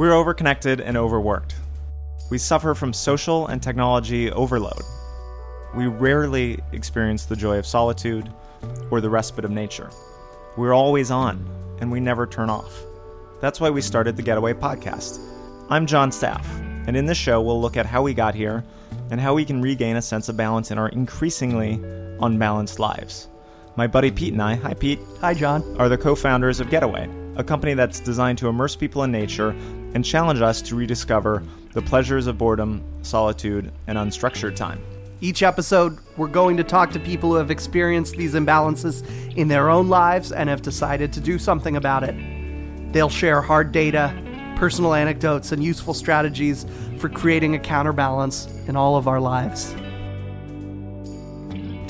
We're overconnected and overworked. We suffer from social and technology overload. We rarely experience the joy of solitude or the respite of nature. We're always on, and we never turn off. That's why we started the Getaway Podcast. I'm John Staff, and in this show, we'll look at how we got here and how we can regain a sense of balance in our increasingly unbalanced lives. My buddy Pete and I, hi Pete, Hi, John. are the co founders of Getaway, a company that's designed to immerse people in nature and challenge us to rediscover the pleasures of boredom, solitude, and unstructured time. Each episode, we're going to talk to people who have experienced these imbalances in their own lives and have decided to do something about it. They'll share hard data, personal anecdotes, and useful strategies for creating a counterbalance in all of our lives.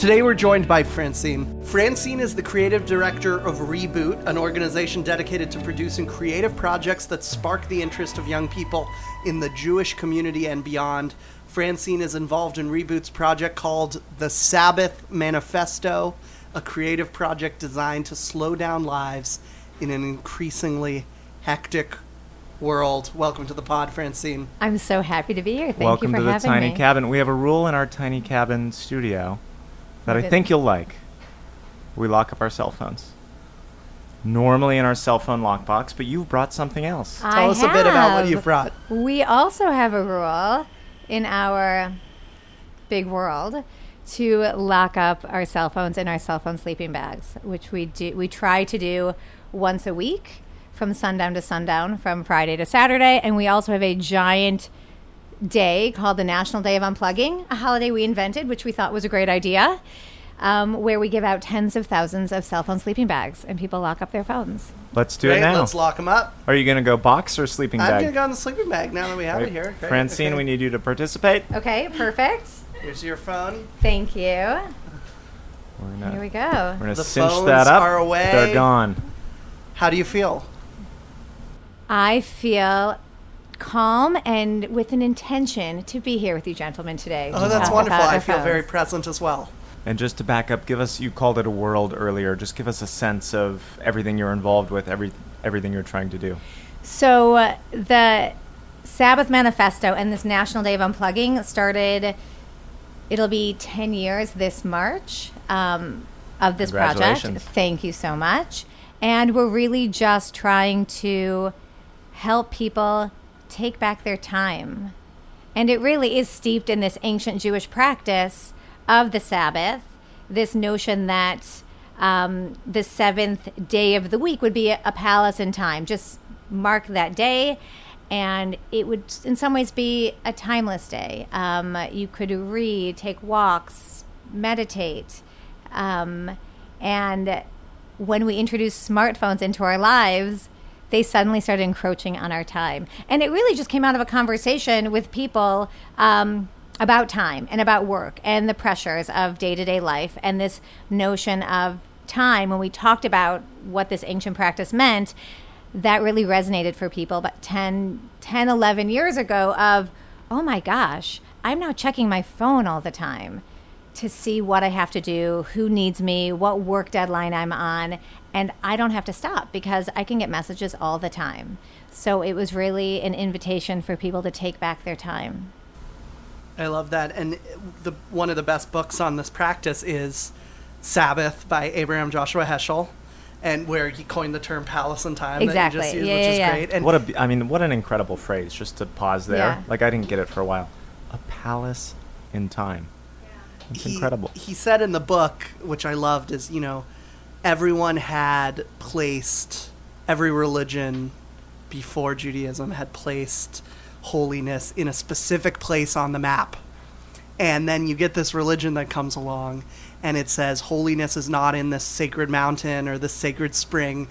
Today we're joined by Francine. Francine is the creative director of Reboot, an organization dedicated to producing creative projects that spark the interest of young people in the Jewish community and beyond. Francine is involved in Reboot's project called The Sabbath Manifesto, a creative project designed to slow down lives in an increasingly hectic world. Welcome to the pod, Francine. I'm so happy to be here. Thank Welcome you for to the having tiny me. cabin. We have a rule in our tiny cabin studio that I think you'll like. We lock up our cell phones. Normally in our cell phone lockbox, but you've brought something else. I Tell us a bit about what you've brought. We also have a rule in our big world to lock up our cell phones in our cell phone sleeping bags, which we do. We try to do once a week from sundown to sundown, from Friday to Saturday, and we also have a giant day called the National Day of Unplugging, a holiday we invented, which we thought was a great idea. Um, where we give out tens of thousands of cell phone sleeping bags and people lock up their phones. Let's do Great, it now. let's lock them up. Are you going to go box or sleeping I'm bag? gonna go on the sleeping bag now that we have it here. Great, Francine, okay. we need you to participate. Okay, perfect. Here's your phone. Thank you. We're gonna, Here we go. we're gonna cinch that up. are away. They're gone. How do you feel? I feel calm and with an intention to be here with you gentlemen today. Oh, to that's wonderful. I our feel very present as well. And just to back up, give us you called it a world earlier. Just give us a sense of everything you're involved with, every everything you're trying to do. So uh, the Sabbath Manifesto and this National Day of Unplugging started. It'll be ten years this March um, of this project. Thank you so much. And we're really just trying to help people take back their time. And it really is steeped in this ancient Jewish practice of the Sabbath, this notion that um, the seventh day of the week would be a, a palace in time. Just mark that day, and it would, in some ways, be a timeless day. Um, you could read, take walks, meditate. Um, and when we introduce smartphones into our lives, they suddenly started encroaching on our time. And it really just came out of a conversation with people um, about time and about work and the pressures of day to day life and this notion of time. When we talked about what this ancient practice meant, that really resonated for people but 10, 10 11 years ago of, oh my gosh, I'm now checking my phone all the time to see what I have to do, who needs me, what work deadline I'm on, and I don't have to stop because I can get messages all the time. So it was really an invitation for people to take back their time. I love that. And the one of the best books on this practice is Sabbath by Abraham Joshua Heschel, and where he coined the term palace in time that you just Exactly. used, Yeah, which yeah, is yeah. great. And What a, I mean, what an incredible phrase. Just to pause there, Yeah. like I didn't get it for a while. A palace in time. It's he, incredible. He said in the book, which I loved, is you know, everyone had placed every religion before Judaism had placed holiness in a specific place on the map. And then you get this religion that comes along and it says holiness is not in this sacred mountain or this sacred spring.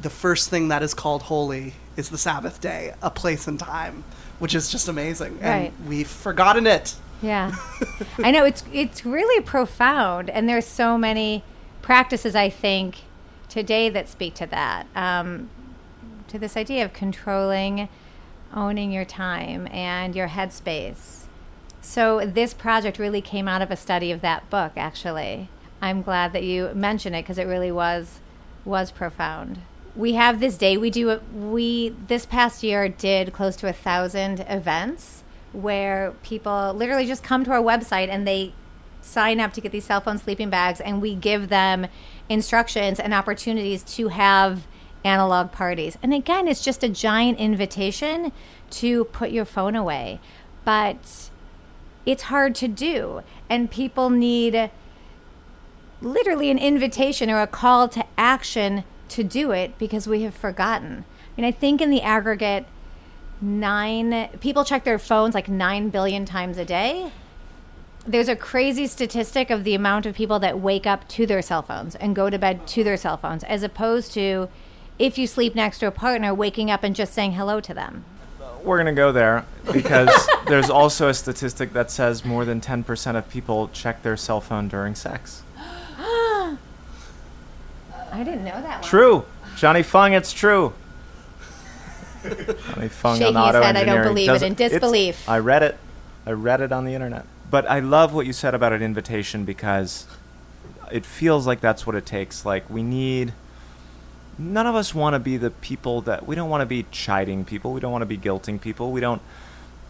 The first thing that is called holy is the Sabbath day, a place and time, which is just amazing. Right. And we've forgotten it. Yeah. I know it's it's really profound and there's so many practices I think today that speak to that. Um, to this idea of controlling owning your time and your headspace. So this project really came out of a study of that book actually. I'm glad that you mentioned it because it really was was profound. we have this day. We do. We this past year did close to a thousand events where people literally just come to our website and they sign up to get these cell phone sleeping bags, and we give them instructions and opportunities to have analog parties. And again, it's just a giant invitation to put your phone away, but it's hard to do, and people need literally an invitation or a call to action to do it because we have forgotten. I mean, I think in the aggregate, nine people check their phones like nine billion times a day. There's a crazy statistic of the amount of people that wake up to their cell phones and go to bed to their cell phones, as opposed to if you sleep next to a partner, waking up and just saying hello to them. We're going to go there because there's also a statistic that says more than 10% of people check their cell phone during sex. I didn't know that. One. True. Johnny Fung, it's true. Johnny Fung Shaking on his auto head, I don't believe it, in disbelief. I read it. I read it on the internet. But I love what you said about an invitation because it feels like that's what it takes. Like we need none of us want to be the people that we don't want to be chiding people. We don't want to be guilting people. We don't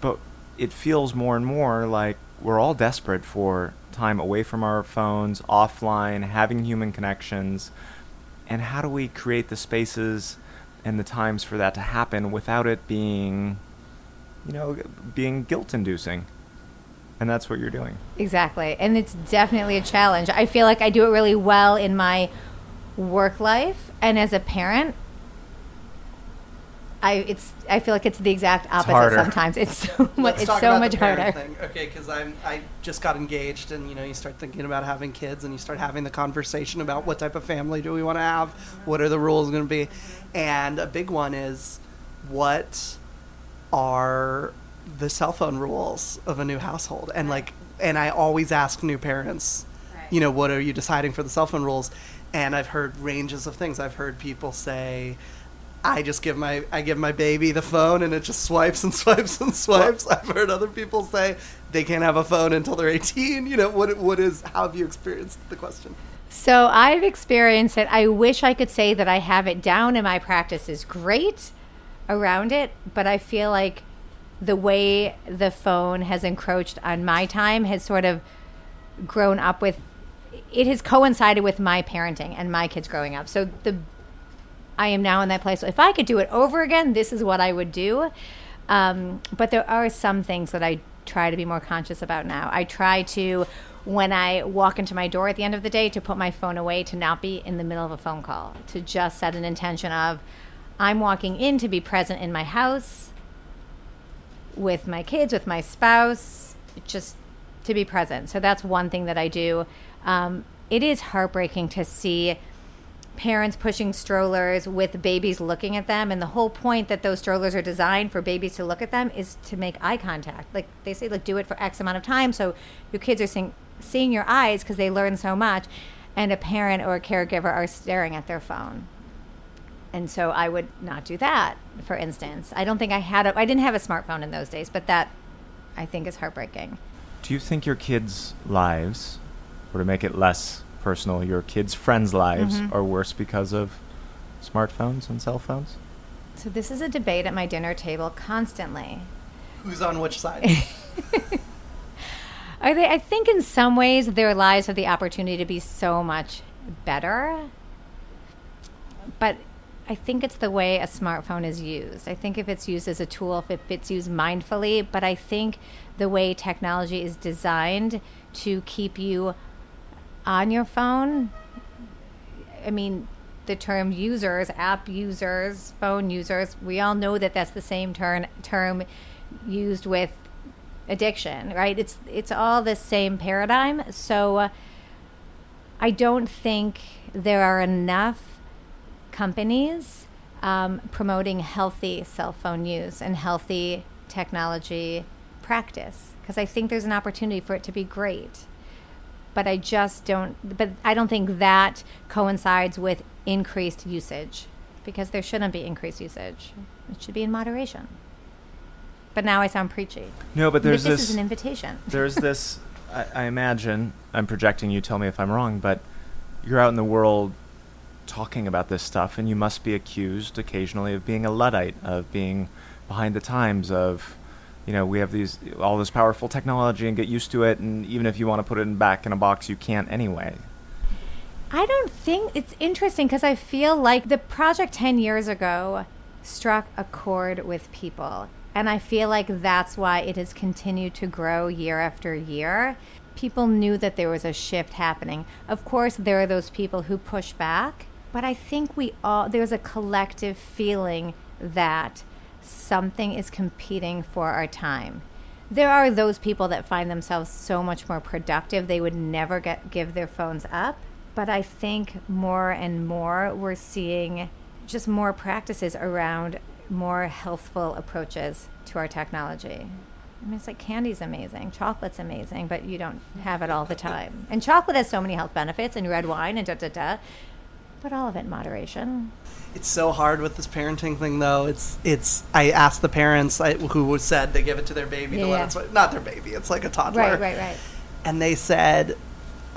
but it feels more and more like we're all desperate for time away from our phones, offline, having human connections. And how do we create the spaces and the times for that to happen without it being, you know, being guilt inducing? And that's what you're doing. Exactly. And it's definitely a challenge. I feel like I do it really well in my work life and as a parent I it's I feel like it's the exact opposite harder. sometimes. It's so much Let's it's talk so about much the harder. Thing. Okay, because I'm I just got engaged, and you know, you start thinking about having kids, and you start having the conversation about what type of family do we want to have, what are the rules going to be, and a big one is what are the cell phone rules of a new household, and like, and I always ask new parents, Right. you know, what are you deciding for the cell phone rules, and I've heard ranges of things. I've heard people say. I just give my I give my baby the phone and it just swipes and swipes and swipes. I've heard other people say they can't have a phone until they're 18. You know what what is how have you experienced the question? So I've experienced it. I wish I could say that I have it down and my practice is great around it, but I feel like the way the phone has encroached on my time has sort of grown up with it has coincided with my parenting and my kids growing up. So the I am now in that place. If I could do it over again, this is what I would do. Um, but there are some things that I try to be more conscious about now. I try to, when I walk into my door at the end of the day, to put my phone away, to not be in the middle of a phone call, to just set an intention of, I'm walking in to be present in my house with my kids, with my spouse, just to be present. So that's one thing that I do. Um, it is heartbreaking to see parents pushing strollers with babies looking at them and the whole point that those strollers are designed for babies to look at them is to make eye contact like they say like do it for x amount of time so your kids are seeing seeing your eyes because they learn so much and a parent or a caregiver are staring at their phone and so i would not do that for instance i don't think i had a i didn't have a smartphone in those days but that i think is heartbreaking Do you think your kids' lives, or to make it less personal, your kids' friends' lives Mhm. are worse because of smartphones and cell phones? so this is a debate at my dinner table constantly Who's on which side? Are they? I think in some ways their lives have the opportunity to be so much better. But I think it's the way a smartphone is used. I think if it's used as a tool, if it- it's used mindfully, but I think the way technology is designed to keep you on your phone. I mean, the term users, app users, phone users, we all know that that's the same term term used with addiction, right? It's it's all the same paradigm. So uh, I don't think there are enough companies um, promoting healthy cell phone use and healthy technology practice because I think there's an opportunity for it to be great. But I just don't. But I don't think that coincides with increased usage because there shouldn't be increased usage. It should be in moderation. But now I sound preachy. No, but there's this, this. is an invitation. there's this. I, I imagine I'm projecting. You tell me if I'm wrong, but you're out in the world talking about this stuff, and you must be accused occasionally of being a luddite, of being behind the times, of you know we have these all this powerful technology and get used to it, and even if you want to put it in back in a box, you can't anyway. I don't think it's interesting because I feel like the project 10 years ago struck a chord with people. And I feel like that's why it has continued to grow year after year. People knew that there was a shift happening. Of course, there are those people who push back, but I think we all, there's a collective feeling that something is competing for our time. There are those people that find themselves so much more productive, they would never get, give their phones up. But I think more and more we're seeing just more practices around more healthful approaches to our technology. I mean, it's like candy's amazing, chocolate's amazing, but you don't have it all the time. And chocolate has so many health benefits, and red wine, and da da da. But all of it in moderation. It's so hard with this parenting thing, though. It's it's. I asked the parents I, who said they give it to their baby Yeah, to yeah. let it not their baby. It's like a toddler. Right, right, right. and they said,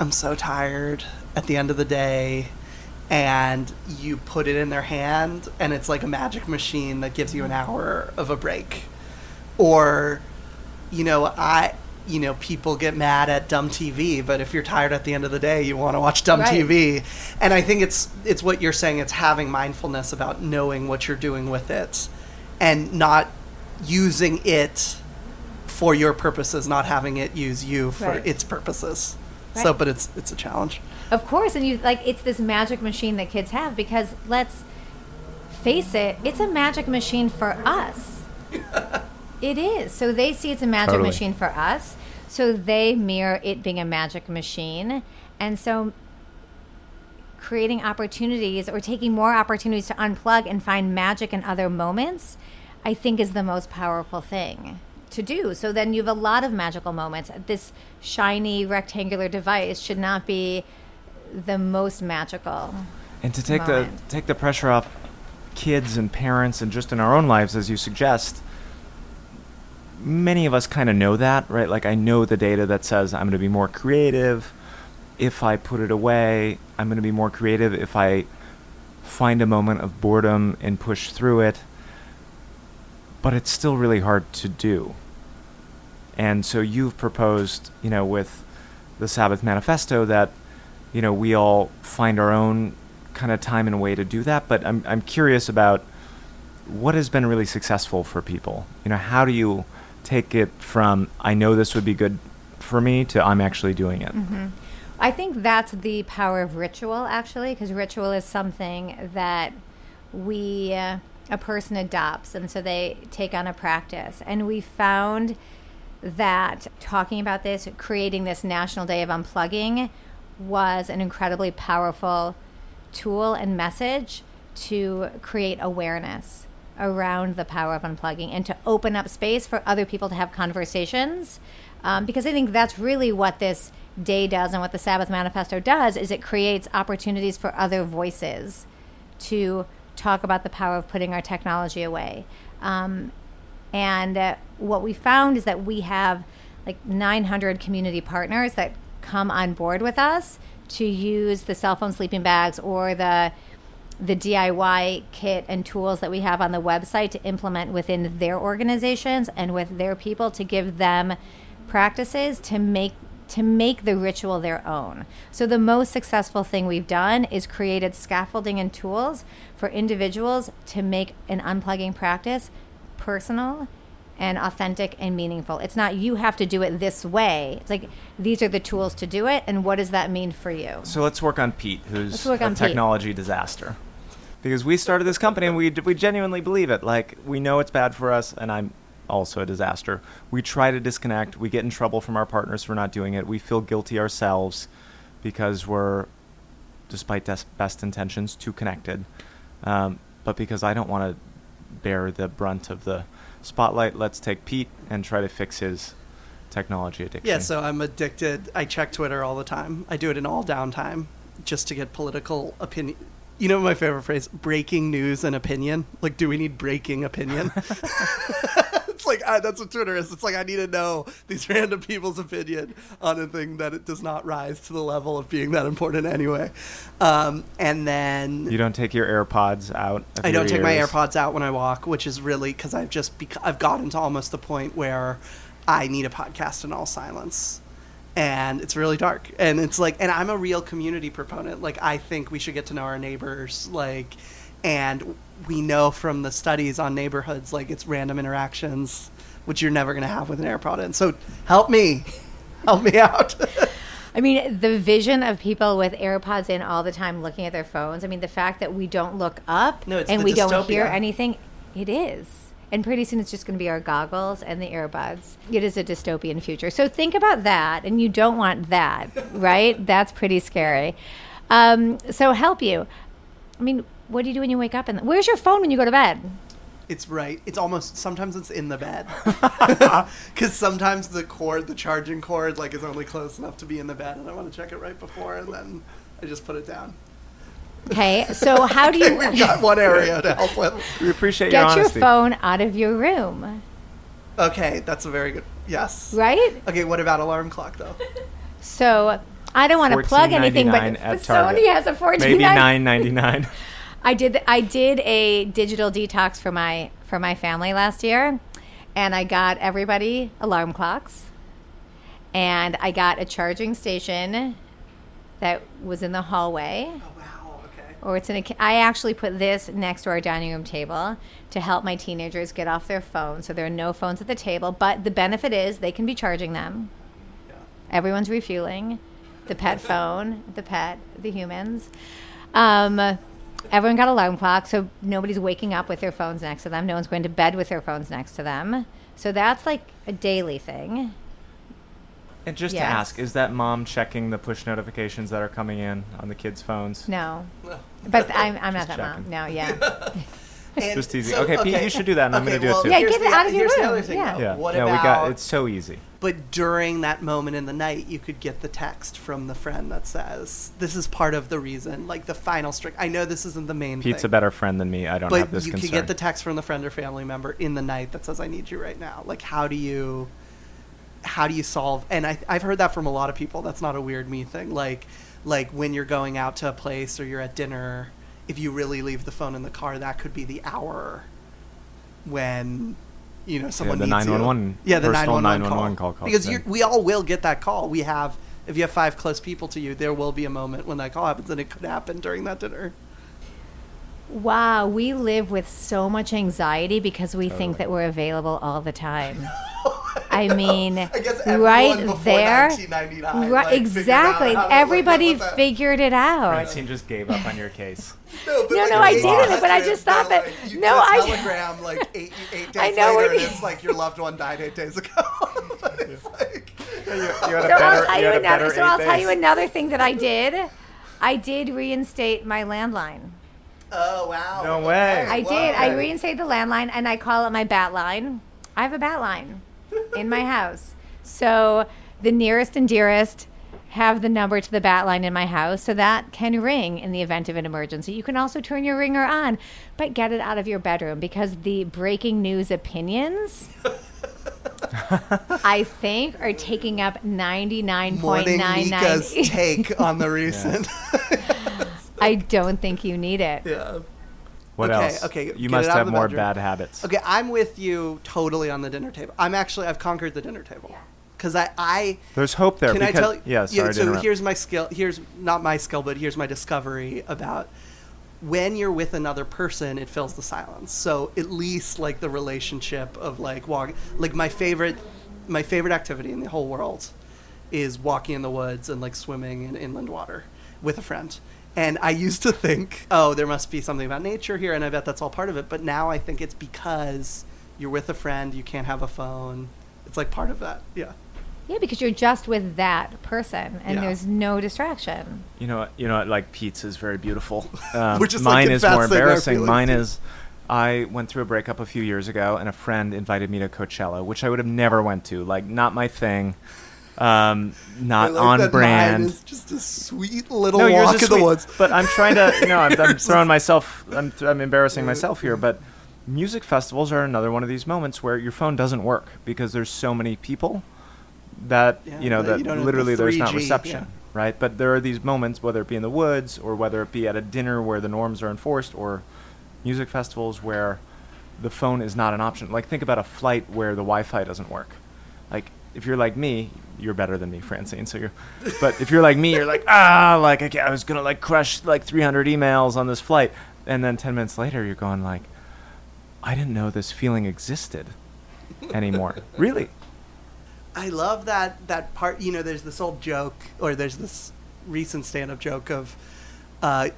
I'm so tired at the end of the day. And you put it in their hand, and it's like a magic machine that gives you an hour of a break. Or, you know, I, you know, people get mad at dumb TV, but if you're tired at the end of the day, you want to watch dumb Right. TV. And I think it's it's what you're saying. It's having mindfulness about knowing what you're doing with it, and not using it for your purposes, not having it use you for Right. its purposes. So, but it's it's a challenge. Of course, and you like it's this magic machine that kids have because let's face it, it's a magic machine for us. It is. So they see it's a magic Totally. machine for us. So they mirror it being a magic machine. And so creating opportunities or taking more opportunities to unplug and find magic in other moments, I think is the most powerful thing to do. So then you have a lot of magical moments. This shiny rectangular device should not be the most magical. And to take moment. the take the pressure off kids and parents and just in our own lives, as you suggest, many of us kind of know that, right? Like I know the data that says I'm going to be more creative if I put it away. I'm going to be more creative if I find a moment of boredom and push through it. But it's still really hard to do. And so you've proposed, you know, with the Sabbath Manifesto that, you know, we all find our own kind of time and way to do that. But I'm, I'm curious about what has been really successful for people. You know, how do you take it from, I know this would be good for me to I'm actually doing it? I think that's the power of ritual, actually, because ritual is something that we, uh, a person adopts, and so they take on a practice. And we found that talking about this, creating this National Day of Unplugging, was an incredibly powerful tool and message to create awareness around the power of unplugging and to open up space for other people to have conversations. Um, because i think that's really what this day does and what the sabbath manifesto does is it creates opportunities for other voices to talk about the power of putting our technology away. Um, and uh, what we found is that we have like 900 community partners that come on board with us to use the cell phone sleeping bags or the the DIY kit and tools that we have on the website to implement within their organizations and with their people to give them practices to make to make the ritual their own. So the most successful thing we've done is created scaffolding and tools for individuals to make an unplugging practice personal and authentic and meaningful. It's not you have to do it this way. It's like these are the tools to do it and what does that mean for you? So let's work on Pete, who's a on Pete. technology disaster. Because we started this company and we, we genuinely believe it. Like, we know it's bad for us, and I'm also a disaster. We try to disconnect. We get in trouble from our partners for not doing it. We feel guilty ourselves because we're, despite des- best intentions, too connected. Um, but because I don't want to bear the brunt of the spotlight, let's take Pete and try to fix his technology addiction. Yeah, so I'm addicted. I check Twitter all the time. I do it in all downtime just to get political opinion. You know my favorite phrase? Breaking news and opinion. Like, do we need breaking opinion? it's like uh, that's what Twitter is. It's like I need to know these random people's opinion on a thing that it does not rise to the level of being that important anyway. Um, and then You don't take your AirPods out. I don't take my. AirPods out when I walk, which is really because I've just bec- I've gotten to almost the point where I need a podcast in all silence, and it's really dark. And it's like, and I'm a real community proponent. Like, I think we should get to know our neighbors. Like, and we know from the studies on neighborhoods, like it's random interactions, which you're never gonna have with an AirPod in. So help me, help me out. I mean, the vision of people with AirPods in all the time looking at their phones. I mean, the fact that we don't look up No, and we don't hear anything, it is. And pretty soon it's just going to be our goggles and the earbuds. It is a dystopian future. So think about that, and you don't want that, right? That's pretty scary. Um, so help you. I mean, what do you do when you wake up? And where's your phone when you go to bed? It's right. It's almost sometimes it's in the bed because sometimes the cord, the charging cord, like is only close enough to be in the bed, and I want to check it right before, and then I just put it down. Okay, so how do you We've got one area to help with. We appreciate your get your honesty. phone out of your room? Okay, that's a very good. Yes. Right? Okay, what about alarm clock though? So I don't want to plug anything, but Sony has a fourteen Maybe nine ninety nine. I did I did a digital detox for my for my family last year, and I got everybody alarm clocks, and I got a charging station that was in the hallway. Oh wow. Okay. Or it's in a. I actually put this next to our dining room table to help my teenagers get off their phones. So there are no phones at the table. But the benefit is they can be charging them. Yeah. Everyone's refueling. The pet phone, the pet, the humans. Um, everyone got alarm clocks, so nobody's waking up with their phones next to them. No one's going to bed with their phones next to them. So that's like a daily thing. And just Yes. to ask, is that mom checking the push notifications that are coming in on the kids' phones? No, but I'm, I'm not Just that mom. No, yeah. and Just easy. Okay, Pete, you should do that, and I'm gonna do it too. Yeah, here's get it out of your here's the room. other thing, Yeah. though. Yeah. What no, about? we got. It's so easy. But during that moment in the night, you could get the text from the friend that says, "This is part of the reason." Like the final string. I know this isn't the main. Pete's thing, a better friend than me. I don't have But this you concern. could get the text from the friend or family member in the night that says, "I need you right now." Like, how do you, how do you solve? And I, I've heard that from a lot of people. That's not a weird me thing. Like, like when you're going out to a place or you're at dinner, if you really leave the phone in the car, that could be the hour when. You know, someone the needs you. 911 Yeah, the 911 911 call. call because you're, we all will get that call. We have, if you have five close people to you, there will be a moment when that call happens, and it could happen during that dinner. Wow, we live with so much anxiety because we think that we're available all the time. I mean, I guess right there, right? like, exactly. how to, like, Everybody live with that. figured it out. Francine just gave up on your case. No, but No, like no, I didn't, but I just thought that- like, you no, I a I- telegram like eight, eight days I know later, what and it's like your loved one died eight days ago. it's like, you, you So better, I'll tell you you another. So I'll eight tell you another thing that I did. I did reinstate my landline. oh wow, No way. I Wow. did. I reinstated the landline, and I call it my bat line. I have a bat line in my house, so the nearest and dearest have the number to the bat line in my house, so that can ring in the event of an emergency. You can also turn your ringer on, but get it out of your bedroom because the breaking news opinions. I think are taking up 99.99 Morning Mika's take on the recent. I don't think you need it. yeah. What Okay, else? okay, You get must it out of have more bedroom. bad habits. Okay, I'm with you totally on the dinner table. I'm actually I've conquered the dinner table because I I There's hope there. Can because, I tell you? Yeah, sorry to so interrupt. here's my skill. Here's not my skill, but here's my discovery about when you're with another person, it fills the silence. So at least like the relationship of like walk, like my favorite, my favorite activity in the whole world is walking in the woods and like swimming in inland water with a friend. And I used to think, oh, there must be something about nature here, and I bet that's all part of it. But now I think it's because you're with a friend, you can't have a phone. It's like part of that. Yeah. Yeah, because you're just with that person, and Yeah. there's no distraction. You know, you know, like pizza is very beautiful. Um, We're just, like, mine is more embarrassing. Mine to- is, I went through a breakup a few years ago, and a friend invited me to Coachella, which I would have never went to. Like, not my thing. Um, not I like on that brand. Mine is just a sweet little no, walk is in the woods. But I'm trying to, you know, I'm, I'm throwing myself, I'm, I'm embarrassing myself here, but music festivals are another one of these moments where your phone doesn't work because there's so many people that Yeah, you know that that you don't have the literally there's not reception yeah. right but there are these moments whether it be in the woods or whether it be at a dinner where the norms are enforced or music festivals where the phone is not an option like think about a flight where the wi-fi doesn't work like if you're like me you're better than me francine so you're but if you're like me you're like ah like okay, i was gonna like crush like 300 emails on this flight and then 10 minutes later you're going like i didn't know this feeling existed anymore really I love that that part. You know, there's this old joke, or there's this recent stand-up joke of uh,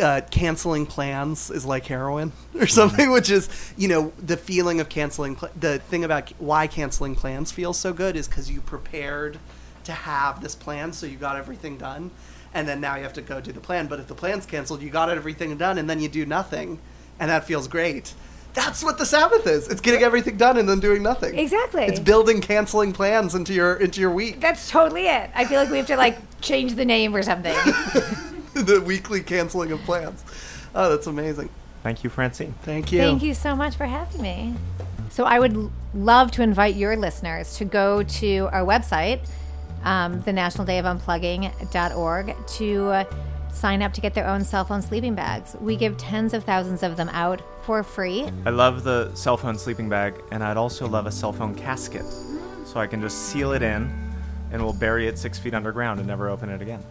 uh, canceling plans is like heroin or something, which is you know the feeling of canceling. Pl- the thing about why canceling plans feels so good is because you prepared to have this plan, so you got everything done, and then now you have to go do the plan. But if the plan's canceled, you got everything done, and then you do nothing, and that feels great. That's what the Sabbath is. It's getting everything done and then doing nothing. Exactly. It's building canceling plans into your into your week. That's totally it. I feel like we have to like change the name or something. the weekly canceling of plans. Oh, that's amazing. thank you francine Thank you. Thank you so much for having me. So I would love to invite your listeners to go to our website, um, the National Day of Unplugging.org, to uh, sign up to get their own cell phone sleeping bags. We give tens of thousands of them out for free. I love the cell phone sleeping bag, and I'd also love a cell phone casket, so I can just seal it in, and we'll bury it six feet underground and never open it again.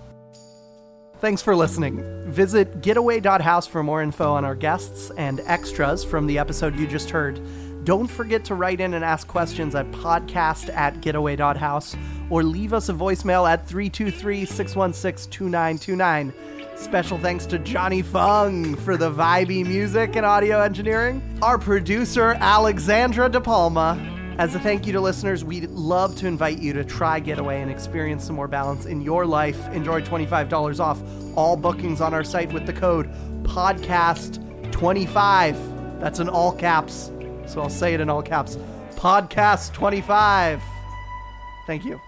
Thanks for listening. Visit getaway.house for more info on our guests and extras from the episode you just heard. Don't forget to write in and ask questions at podcast at getaway.house or leave us a voicemail at 323 616 2929. Special thanks to Johnny Fung for the vibey music and audio engineering. Our producer, Alexandra De Palma. As a thank you to listeners, we'd love to invite you to try Getaway and experience some more balance in your life. Enjoy $25 off all bookings on our site with the code podcast25. That's in all caps. So I'll say it in all caps. Podcast25. Thank you.